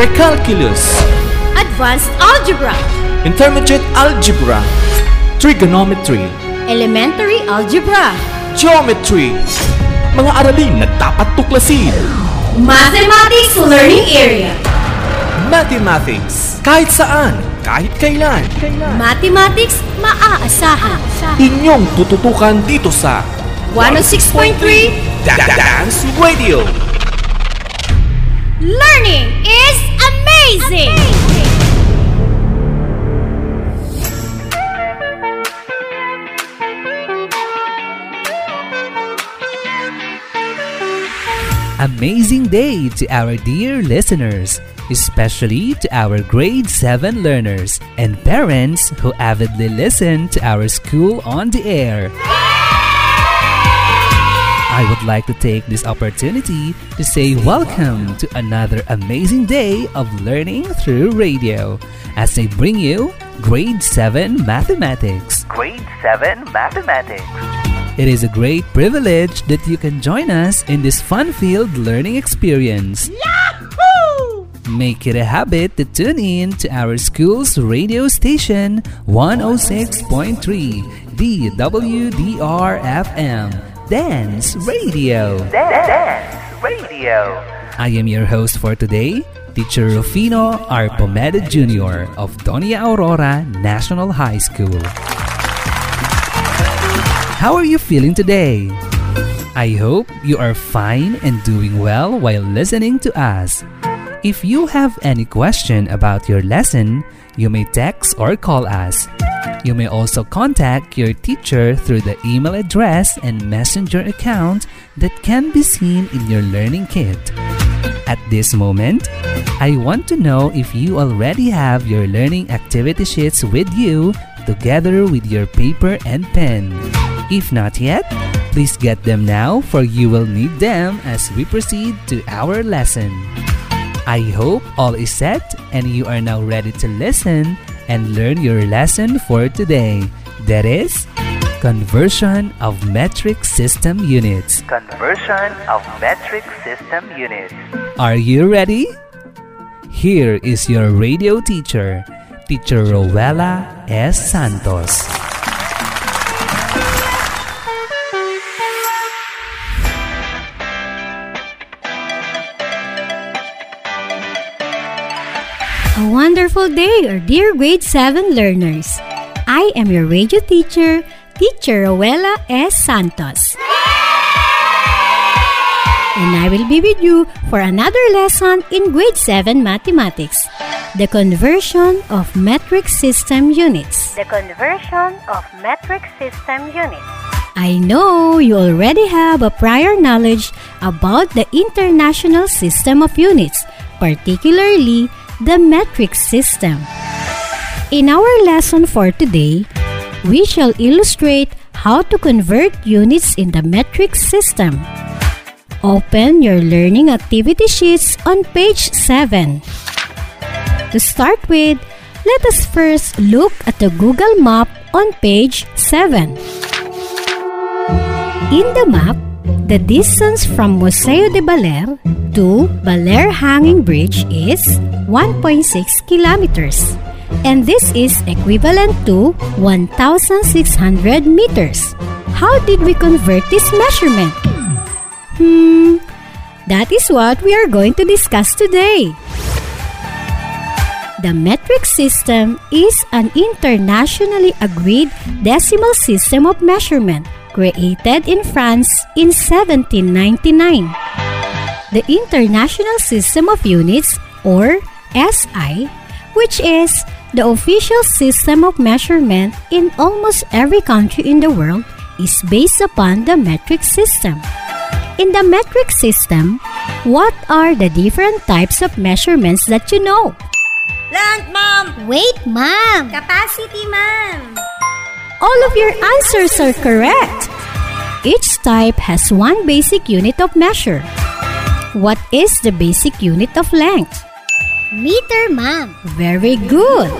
Precalculus, Advanced Algebra, Intermediate Algebra, Trigonometry, Elementary Algebra, Geometry, mga aralin na dapat tuklasin. Mathematics Learning Area, Mathematics, kahit saan, kahit kailan. Mathematics maaasahan. Inyong tututukan dito sa 106.3 Da- Da- Dance Radio. Learning is amazing! Amazing day to our dear listeners, especially to our grade 7 learners and parents who avidly listen to our school on the air. I would like to take this opportunity to say welcome to another amazing day of learning through radio as I bring you grade 7 mathematics. Grade 7 Mathematics. It is a great privilege that you can join us in this fun filled learning experience. Yahoo! Make it a habit to tune in to our school's radio station 106.3 DWDR FM Dance Radio. Dance Radio. I am your host for today, Teacher Rufino R. Pomeda Jr. of Doña Aurora National High School. How are you feeling today? I hope you are fine and doing well while listening to us. If you have any question about your lesson, you may text or call us. You may also contact your teacher through the email address and messenger account that can be seen in your learning kit. At this moment, I want to know if you already have your learning activity sheets with you together with your paper and pen. If not yet, please get them now for you will need them as we proceed to our lesson. I hope all is set and you are now ready to listen and learn your lesson for today. That is conversion of metric system units. Conversion of metric system units. Are you ready? Here is your radio teacher, Teacher Rowella S. Santos. Wonderful day, our dear grade 7 learners. I am your radio teacher, Teacher Rowella S. Santos. And I will be with you for another lesson in grade 7 mathematics. The conversion of metric system units. The conversion of metric system units I know you already have a prior knowledge about the international system of units, particularly the metric system. In our lesson for today, we shall illustrate how to convert units in the metric system. Open your learning activity sheets on page 7. To start with, let us first look at the Google map on page 7. In the map, the distance from Museo de Baler to Baler Hanging Bridge is 1.6 kilometers. And this is equivalent to 1,600 meters. How did we convert this measurement? Hmm, that is what we are going to discuss today. The metric system is an internationally agreed decimal system of measurement created in France in 1799. The International System of Units, or SI, which is the official system of measurement in almost every country in the world, is based upon the metric system. In the metric system, what are the different types of measurements that you know? Length, ma'am. Weight, ma'am. Capacity, ma'am. All of your answers are correct. Each type has one basic unit of measure. What is the basic unit of length? Meter, ma'am. Very good.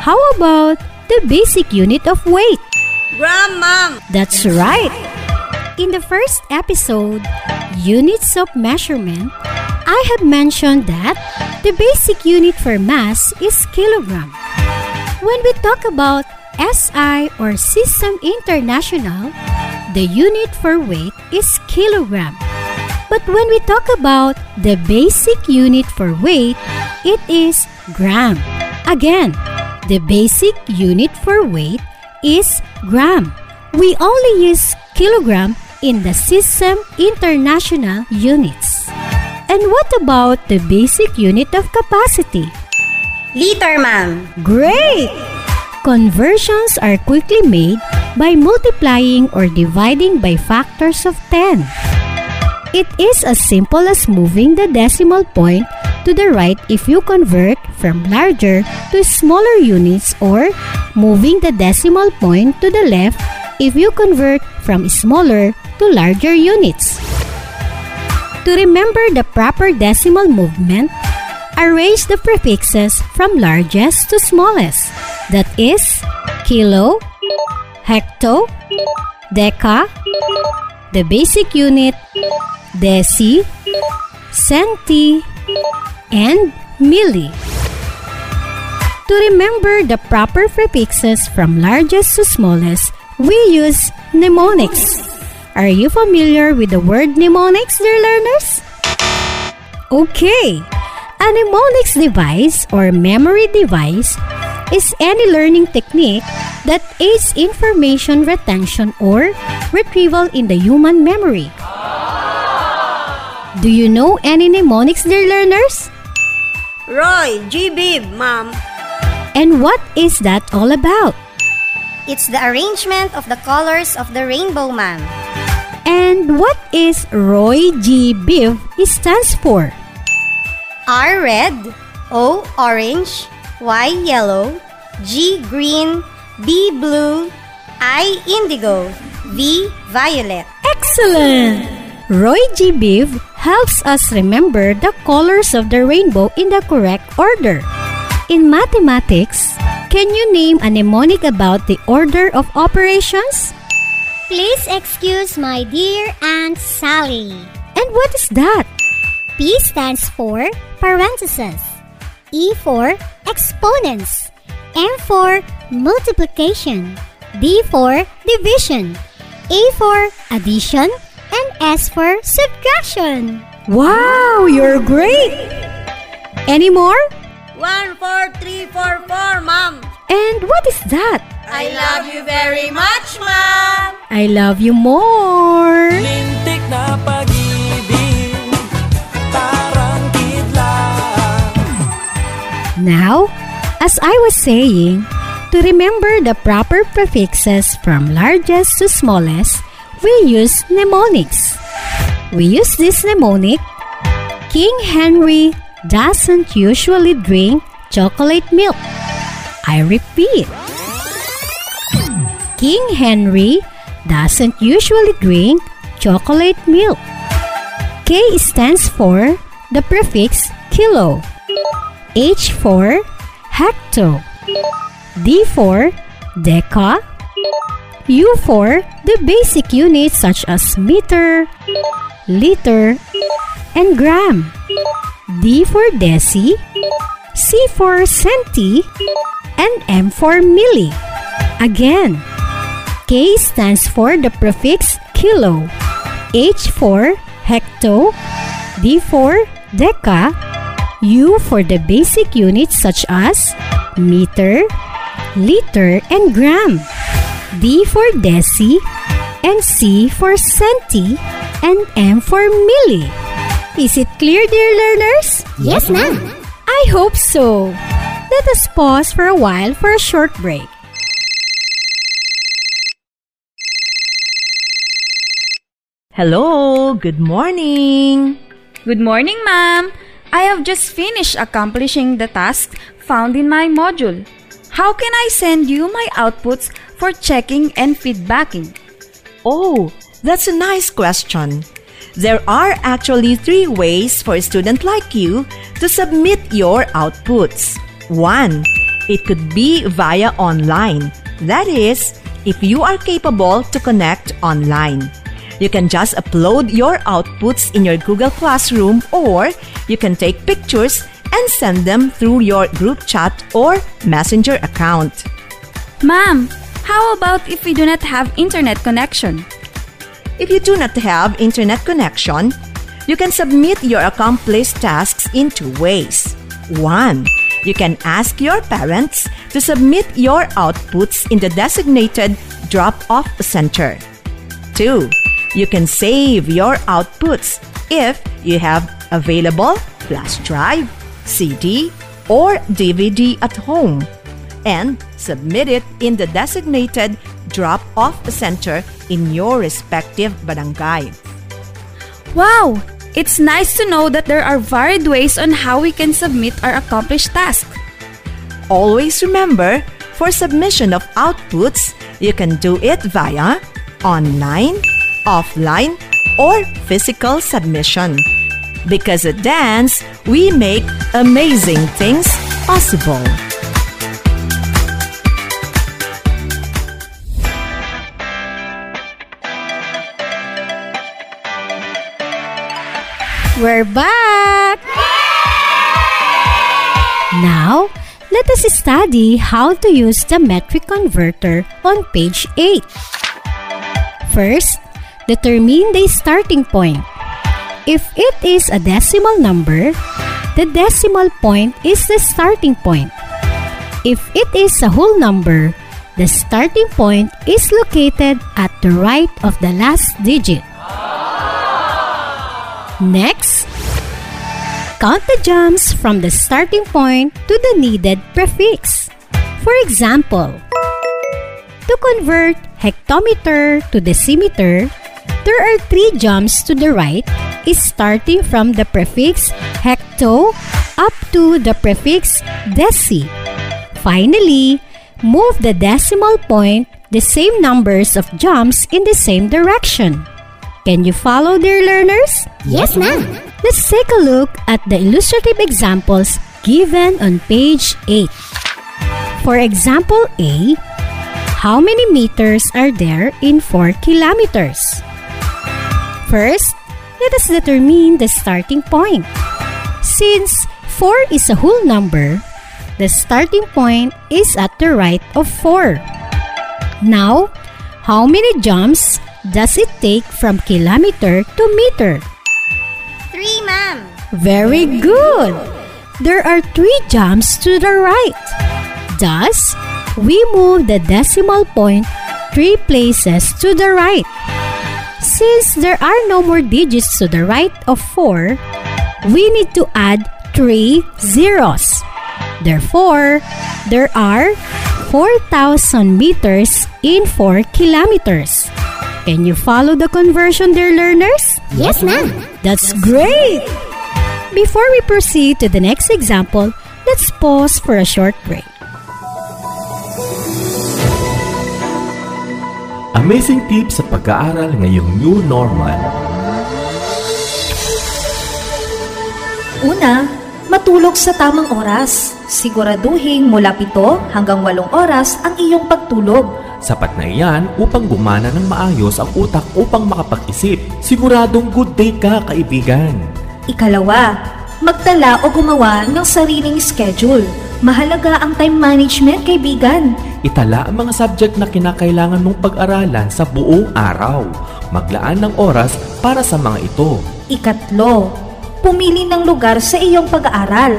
How about the basic unit of weight? Gram, ma'am. That's right. In the first episode, Units of Measurement, I have mentioned that the basic unit for mass is kilogram. When we talk about SI or System International, the unit for weight is kilogram. But when we talk about the basic unit for weight, it is gram. Again, the basic unit for weight is gram. We only use kilogram in the system international units. And what about the basic unit of capacity? Liter, ma'am. Great! Conversions are quickly made by multiplying or dividing by factors of 10. It is as simple as moving the decimal point to the right if you convert from larger to smaller units or moving the decimal point to the left if you convert from smaller to larger units. To remember the proper decimal movement, arrange the prefixes from largest to smallest. That is kilo, hecto, deca, the basic unit, deci, centi, and milli. To remember the proper prefixes from largest to smallest, we use mnemonics. Are you familiar with the word mnemonics, dear learners? Okay. A mnemonics device or memory device is any learning technique that aids information retention or retrieval in the human memory. Do you know any mnemonics, dear learners? Roy, G. Biv, ma'am. And what is that all about? It's the arrangement of the colors of the rainbow, ma'am. And what is Roy G. Biv stands for? R red, O orange, Y yellow, G green, B blue, I indigo, V violet. Excellent! Roy G. Biv helps us remember the colors of the rainbow in the correct order. In mathematics, can you name a mnemonic about the order of operations? Please excuse my dear Aunt Sally. And what is that? P stands for parentheses. E for exponents. M for multiplication. D for division. A for addition. And S for subtraction. Wow, you're great! Any more? One, four, three, four, four, Mom. And what is that? I love you very much, Mom. I love you more! Now, as I was saying, to remember the proper prefixes from largest to smallest, we use mnemonics. We use this mnemonic. King Henry doesn't usually drink chocolate milk. I repeat. King Henry doesn't usually drink chocolate milk. K stands for the prefix kilo. H for hecto. D for deca. U for the basic units such as meter, liter, and gram. D for deci. C for centi. And M for milli. Again, K stands for the prefix kilo. H for hecto. D for deca. U for the basic units such as meter, liter, and gram. D for deci, and C for centi, and M for milli. Is it clear, dear learners? Yes, ma'am. I hope so. Let us pause for a while for a short break. Hello, good morning. Good morning, ma'am. I have just finished accomplishing the task found in my module. How can I send you my outputs for checking and feedbacking? Oh, that's a nice question. There are actually three ways for a student like you to submit your outputs. One, it could be via online. That is, if you are capable to connect online. You can just upload your outputs in your Google Classroom or you can take pictures and send them through your group chat or messenger account. Mom, how about if we do not have internet connection? If you do not have internet connection, you can submit your accomplished tasks in two ways. One, you can ask your parents to submit your outputs in the designated drop-off center. Two, you can save your outputs if you have available flash drive, CD, or DVD at home and submit it in the designated drop-off center in your respective barangay. Wow! It's nice to know that there are varied ways on how we can submit our accomplished task. Always remember, for submission of outputs, you can do it via online, offline, or physical submission. Because at Dance, we make amazing things possible. We're back! Now, let us study how to use the metric converter on page 8. First, determine the starting point. If it is a decimal number, the decimal point is the starting point. If it is a whole number, the starting point is located at the right of the last digit. Next, count the jumps from the starting point to the needed prefix. For example, to convert hectometer to decimeter, there are three jumps to the right is starting from the prefix hecto up to the prefix deci. Finally, move the decimal point the same numbers of jumps in the same direction. Can you follow, dear learners? Yes, ma'am. Let's take a look at the illustrative examples given on page 8. For example A, how many meters are there in 4 kilometers? First, let us determine the starting point. Since 4 is a whole number, the starting point is at the right of 4. Now, how many jumps does it take from kilometer to meter? Three, ma'am. Very good! There are three jumps to the right. Thus, we move the decimal point three places to the right. Since there are no more digits to the right of 4, we need to add 3 zeros. Therefore, there are 4,000 meters in 4 kilometers. Can you follow the conversion, dear learners? Yes, ma'am. That's great! Before we proceed to the next example, let's pause for a short break. Amazing tips sa pag-aaral ngayong new normal. Una, matulog sa tamang oras. Siguraduhin mula 7 hanggang 8 oras ang iyong pagtulog. Sapat na iyan upang gumana ng maayos ang utak upang makapag-isip. Siguradong good day ka, kaibigan. Ikalawa, magtala o gumawa ng sariling schedule. Mahalaga ang time management, kaibigan. Itala ang mga subject na kinakailangan mong pag-aralan sa buong araw. Maglaan ng oras para sa mga ito. Ikatlo, pumili ng lugar sa iyong pag-aaral.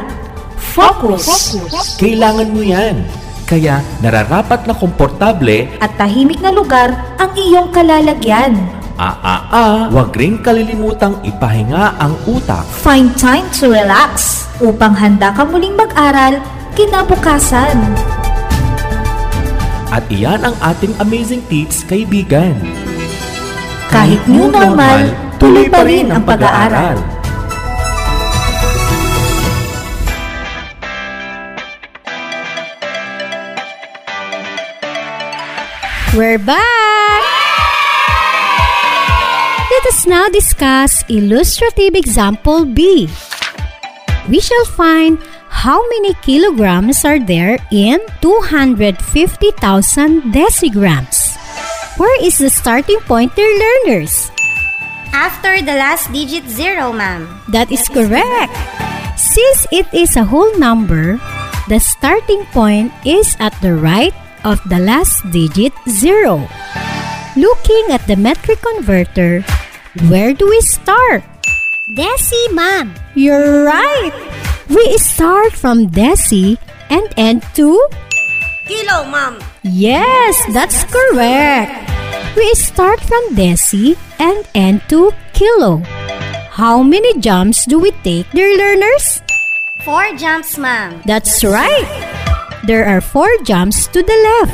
Focus! Kailangan mo yan. Kaya nararapat na komportable At tahimik na lugar ang iyong kalalagyan. Ah-ah-ah, huwag rin kalilimutang ipahinga ang utak. Find time to relax upang handa ka muling mag-aral kinabukasan. At iyan ang ating amazing tips, kaibigan. Kahit new normal, tuloy pa rin ang pag-aaral. We're back! Let us now discuss illustrative example B. We shall find how many kilograms are there in 250,000 decigrams. Where is the starting point, dear learners? After the last digit zero, ma'am. That is correct. Since it is a whole number, the starting point is at the right of the last digit zero. Looking at the metric converter, where do we start? Deci, ma'am. You're right. We start from deci and end to Kilo, ma'am. Yes, that's correct. We start from deci and end to kilo. How many jumps do we take, dear learners? Four jumps, ma'am. That's right. There are four jumps to the left.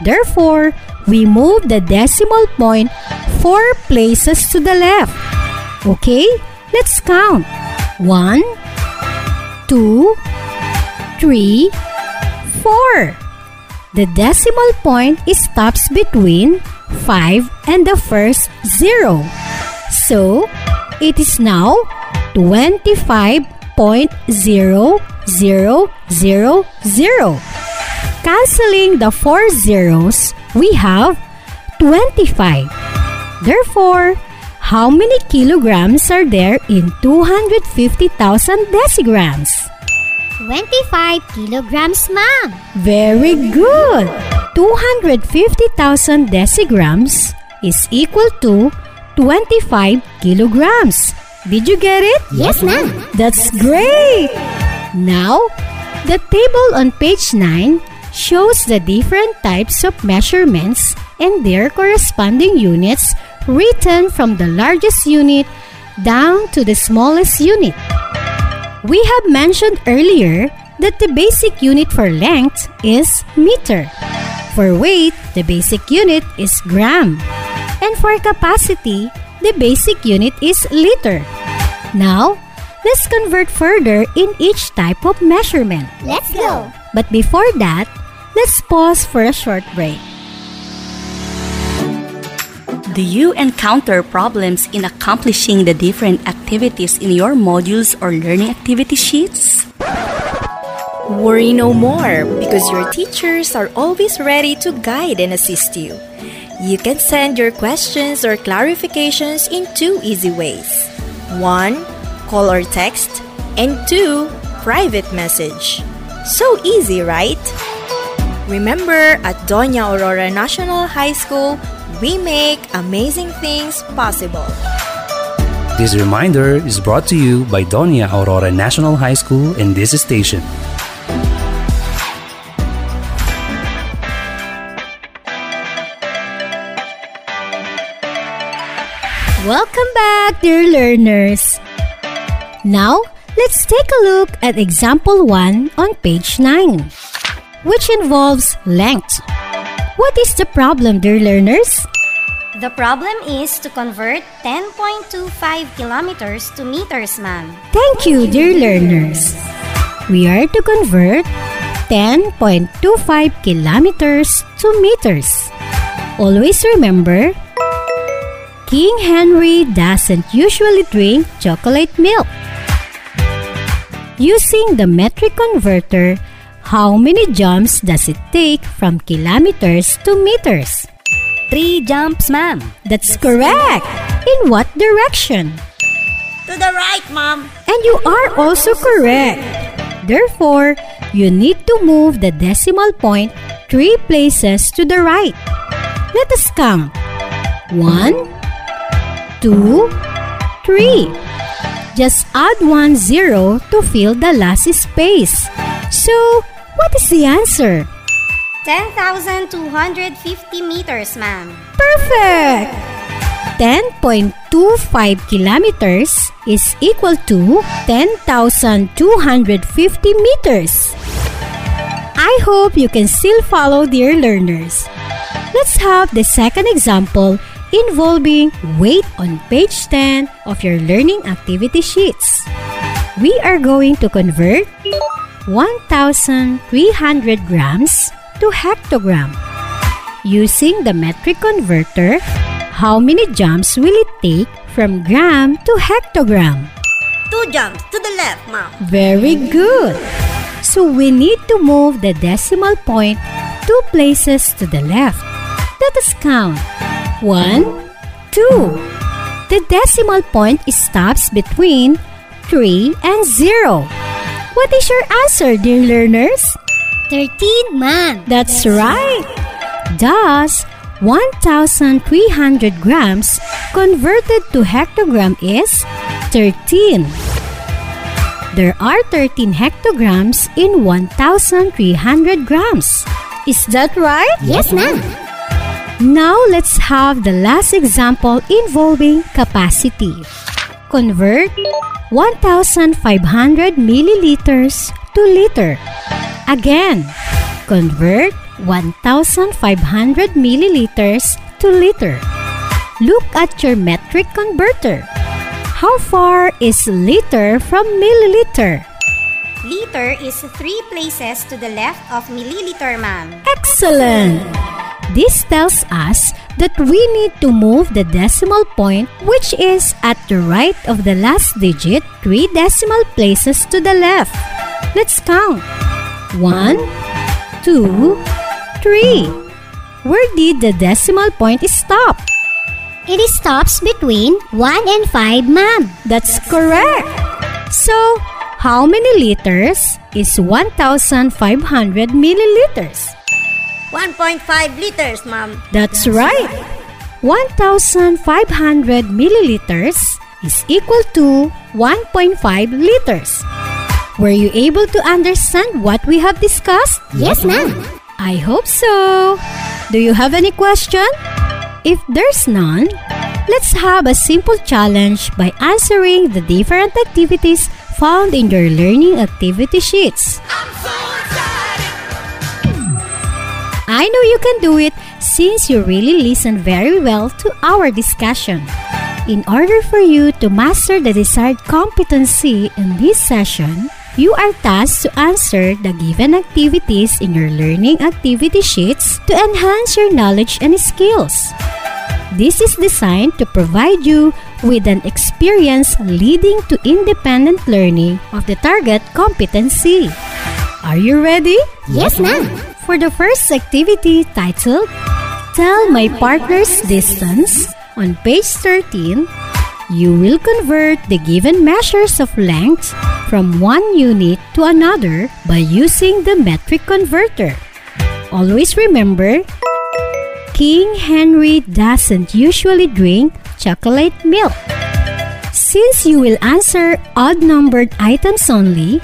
Therefore, we move the decimal point four places to the left. Okay, let's count. One, two, three, four. The decimal point stops between 5 and the first zero. So, it is now 25.0000. Canceling the four zeros, we have 25. Therefore, how many kilograms are there in 250,000 decigrams? 25 kilograms, ma'am. Very good! 250,000 decigrams is equal to 25 kilograms. Did you get it? Yes, ma'am. That's great! Now, the table on page 9 shows the different types of measurements and their corresponding units written from the largest unit down to the smallest unit. We have mentioned earlier that the basic unit for length is meter. For weight, the basic unit is gram. And for capacity, the basic unit is liter. Now, let's convert further in each type of measurement. Let's go. But before that, let's pause for a short break. Do you encounter problems in accomplishing the different activities in your modules or learning activity sheets? Worry no more because your teachers are always ready to guide and assist you. You can send your questions or clarifications in two easy ways. One, call or text, and two, private message. So easy, right? Remember, at Doña Aurora National High School, we make amazing things possible. This reminder is brought to you by Doña Aurora National High School and this station. Welcome back, dear learners. Now, let's take a look at example 1 on page 9, which involves length. What is the problem, dear learners? The problem is to convert 10.25 kilometers to meters, ma'am. Thank you, dear learners. We are to convert 10.25 kilometers to meters. Always remember, King Henry doesn't usually drink chocolate milk. Using the metric converter, how many jumps does it take from kilometers to meters? Three jumps, ma'am. That's correct. In what direction? To the right, ma'am. And you are also correct. Therefore, you need to move the decimal point three places to the right. Let us count. One, two, three. Just add one zero to fill the last space. So, what is the answer? 10,250 meters, ma'am. Perfect! 10.25 kilometers is equal to 10,250 meters. I hope you can still follow, dear learners. Let's have the second example involving weight on page 10 of your learning activity sheets. We are going to convert 1,300 grams to hectogram. Using the metric converter, how many jumps will it take from gram to hectogram? Two jumps to the left, ma'am. Very good. So we need to move the decimal point two places to the left. Let us count. One, two. The decimal point stops between 3 and 0. What is your answer, dear learners? 13, ma'am. That's right. Thus, 1,300 grams converted to hectogram is 13. There are 13 hectograms in 1,300 grams. Is that right? Yes, ma'am. Now let's have the last example involving capacity. Convert 1,500 milliliters to liter. Again, convert 1,500 milliliters to liter. Look at your metric converter. How far is liter from milliliter? Liter is three places to the left of milliliter, ma'am. Excellent! This tells us that we need to move the decimal point which is at the right of the last digit three decimal places to the left. Let's count. One, two, three. Where did the decimal point stop? It stops between 1 and 5, ma'am. That's correct. So, how many liters is 1,500 milliliters? 1.5 liters, ma'am. That's right. 1,500 milliliters is equal to 1.5 liters. Were you able to understand what we have discussed? Yes, ma'am. I hope so. Do you have any question? If there's none, let's have a simple challenge by answering the different activities found in your learning activity sheets. I know you can do it since you really listened very well to our discussion. In order for you to master the desired competency in this session, you are tasked to answer the given activities in your learning activity sheets to enhance your knowledge and skills. This is designed to provide you with an experience leading to independent learning of the target competency. Are you ready? Yes, ma'am. For the first activity titled Tell My Partner's Distance on page 13, you will convert the given measures of length from one unit to another by using the metric converter. Always remember, King Henry doesn't usually drink chocolate milk. Since you will answer odd numbered items only,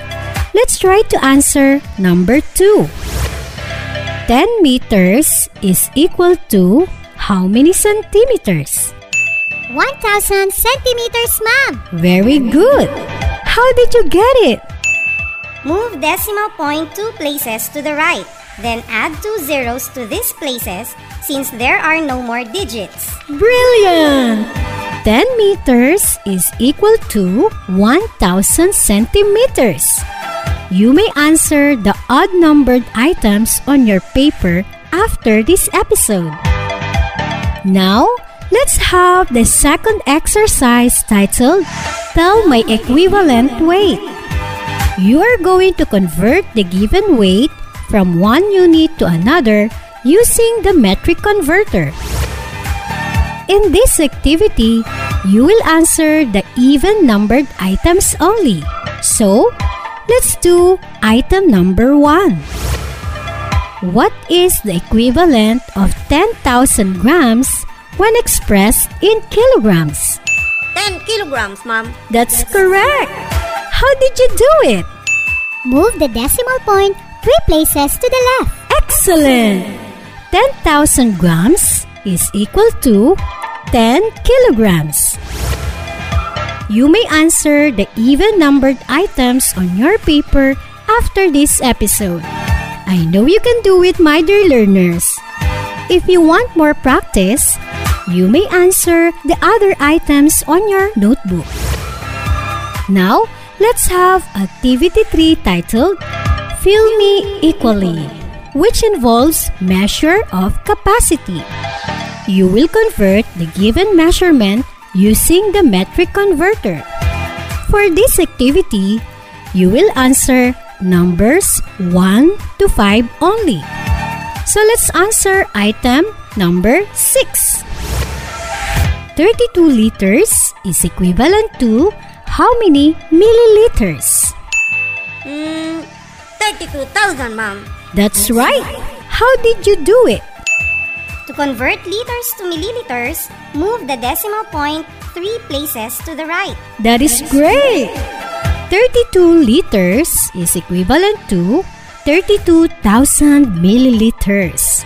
let's try to answer number 2. 10 meters is equal to how many centimeters? 1,000 centimeters, ma'am. Very good. How did you get it? Move decimal point two places to the right. Then add two zeros to these places since there are no more digits. Brilliant! 10 meters is equal to 1,000 centimeters. You may answer the odd numbered items on your paper after this episode. Now, let's have the second exercise titled Tell My Equivalent Weight. You are going to convert the given weight from one unit to another using the metric converter. In this activity, you will answer the even numbered items only. So, let's do item number 1. What is the equivalent of 10,000 grams when expressed in kilograms? 10 kilograms, ma'am. That's correct. How did you do it? Move the decimal point three places to the left. Excellent! 10,000 grams is equal to 10 kilograms. You may answer the even numbered items on your paper after this episode. I know you can do it, my dear learners. If you want more practice, you may answer the other items on your notebook. Now, let's have activity 3 titled Fill Me Equally, which involves measure of capacity. You will convert the given measurement using the metric converter. For this activity, you will answer numbers 1 to 5 only. So let's answer item number 6. 32 liters is equivalent to how many milliliters? Mm, 32,000, ma'am. That's right. How did you do it? To convert liters to milliliters, move the decimal point three places to the right. That is great. 32 liters is equivalent to 32,000 milliliters.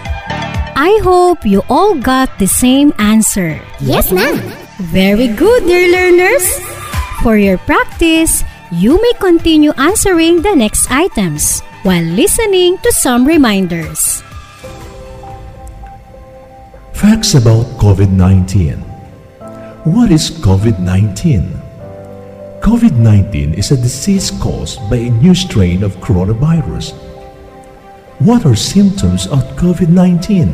I hope you all got the same answer. Yes, ma'am. Very good, dear learners. For your practice, you may continue answering the next items while listening to some reminders. Facts about COVID 19. What is COVID 19? COVID 19 is a disease caused by a new strain of coronavirus. What are symptoms of COVID 19?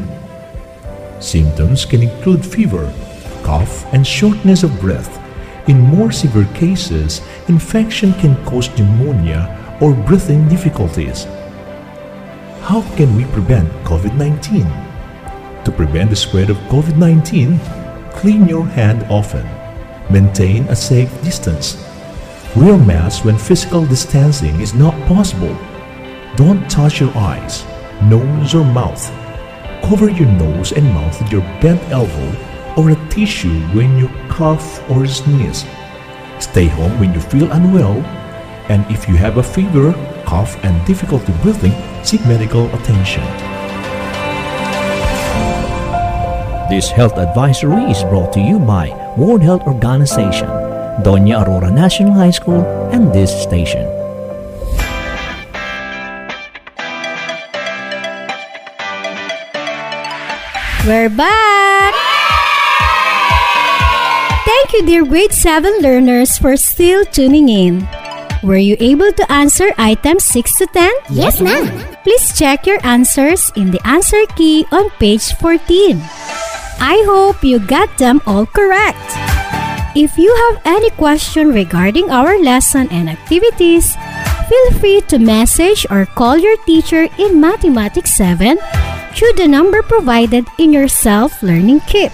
Symptoms can include fever, cough, and shortness of breath. In more severe cases, infection can cause pneumonia or breathing difficulties. How can we prevent COVID 19? To prevent the spread of COVID 19, clean your hand often. Maintain a safe distance. Wear masks when physical distancing is not possible. Don't touch your eyes, nose, or mouth. Cover your nose and mouth with your bent elbow or a tissue when you cough or sneeze. Stay home when you feel unwell, and if you have a fever, cough, and difficulty breathing, seek medical attention. This health advisory is brought to you by World Health Organization, Doña Aurora National High School, and this station. We're back! Thank you, dear grade 7 learners, for still tuning in. Were you able to answer items 6 to 10? Yes, ma'am. Please check your answers in the answer key on page 14. I hope you got them all correct. If you have any question regarding our lesson and activities, feel free to message or call your teacher in Mathematics 7 through the number provided in your self-learning kit.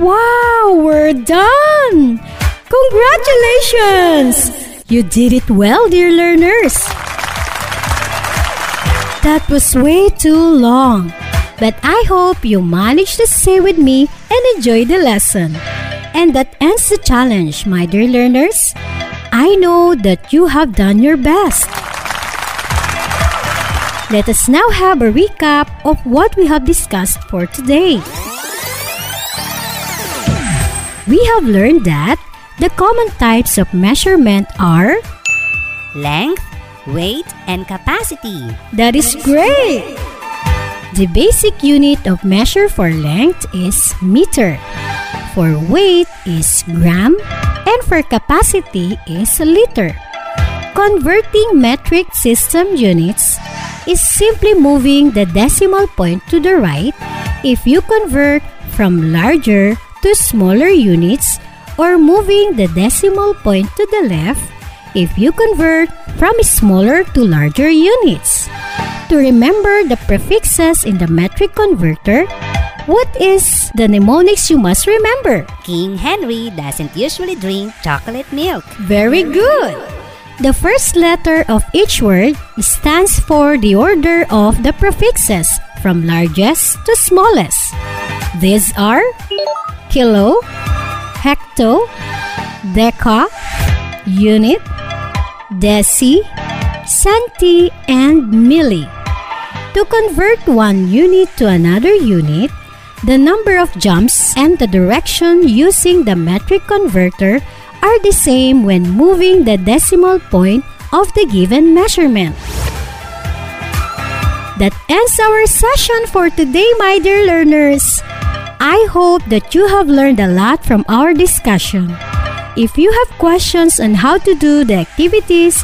Wow, we're done! Congratulations! You did it well, dear learners. That was way too long, but I hope you managed to stay with me and enjoy the lesson. And that ends the challenge, my dear learners. I know that you have done your best. Let us now have a recap of what we have discussed for today. We have learned that the common types of measurement are length, weight, and capacity. That is great! The basic unit of measure for length is meter, for weight is gram, and for capacity is liter. Converting metric system units is simply moving the decimal point to the right if you convert from larger to smaller units or moving the decimal point to the left if you convert from smaller to larger units. To remember the prefixes in the metric converter, what is the mnemonics you must remember? King Henry doesn't usually drink chocolate milk. Very good! The first letter of each word stands for the order of the prefixes from largest to smallest. These are kilo, hecto, deca, unit, deci, centi, and milli. To convert one unit to another unit, the number of jumps and the direction using the metric converter are the same when moving the decimal point of the given measurement. That ends our session for today, my dear learners. I hope that you have learned a lot from our discussion. If you have questions on how to do the activities,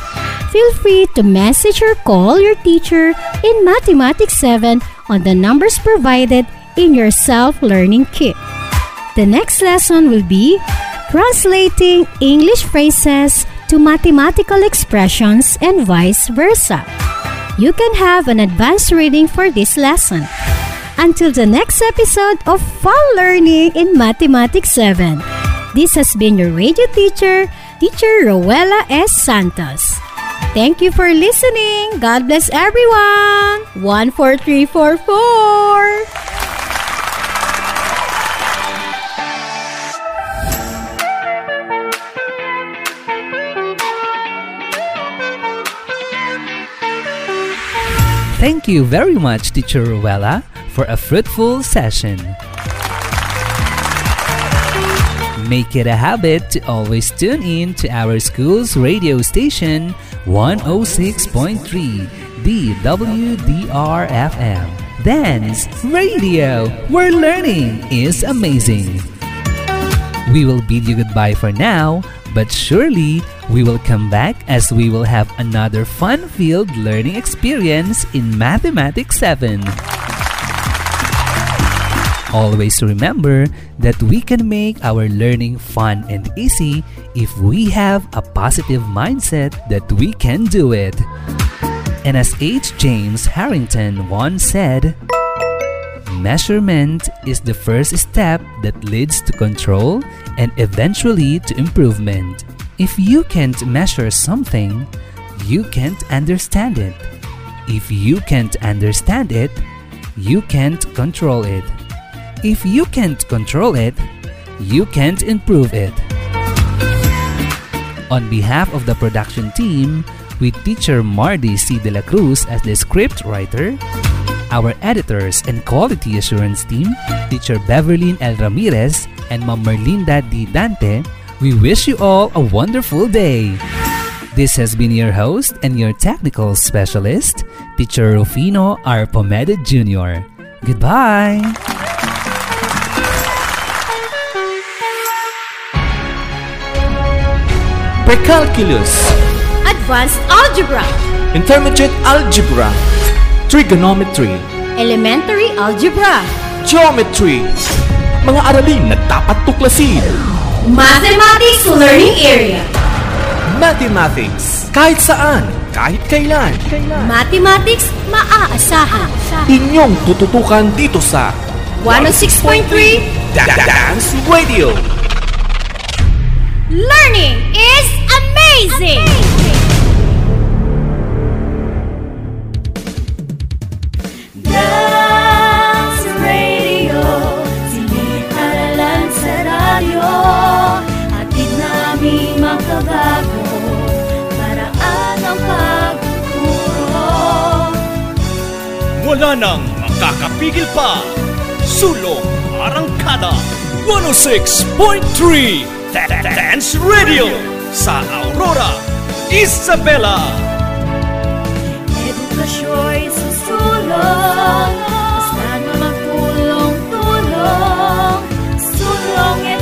feel free to message or call your teacher in Mathematics 7 on the numbers provided in your self-learning kit. The next lesson will be translating English phrases to mathematical expressions and vice versa. You can have an advanced reading for this lesson. Until the next episode of Fun Learning in Mathematics 7. This has been your radio teacher, Teacher Rowella S. Santos. Thank you for listening. God bless everyone. 14344. Thank you very much, Teacher Ruella, for a fruitful session. Make it a habit to always tune in to our school's radio station 106.3 DWDR-FM. Dance Radio, where learning is amazing. We will bid you goodbye for now, but surely we will come back as we will have another fun-filled learning experience in Mathematics 7. Always remember that we can make our learning fun and easy if we have a positive mindset that we can do it. And as H. James Harrington once said, Measurement is the first step that leads to control and eventually to improvement. If you can't measure something, you can't understand it. If you can't understand it, you can't control it. If you can't control it, you can't improve it. On behalf of the production team, with teacher Mardee C. De La Cruz as the script writer, our editors and quality assurance team, teacher Beverlyn L. Ramirez and Ma'am Merlinda D. Dante, we wish you all a wonderful day. This has been your host and your technical specialist, teacher Rufino R. Pomeda Jr. Goodbye! Precalculus, Advanced Algebra, Intermediate Algebra, Trigonometry, Elementary Algebra, Geometry, mga aralin na dapat tuklasin. Mathematics Learning Area, Mathematics, kahit saan, kahit kailan. Mathematics maaasahan. Inyong tututukan dito sa 106.3 Da- Dance Radio. Learning is amazing! Dance Radio Silid aralan sa radyo Atid namin makabago Paraan ang pagtuturo Wala nang makakapigil pa. Sulong Arangkada 106.3 Da- Da- Dance Radio sa Aurora, Isabela. Edukasyo'y susulong? Basta na magtulong-tulong? Sulong at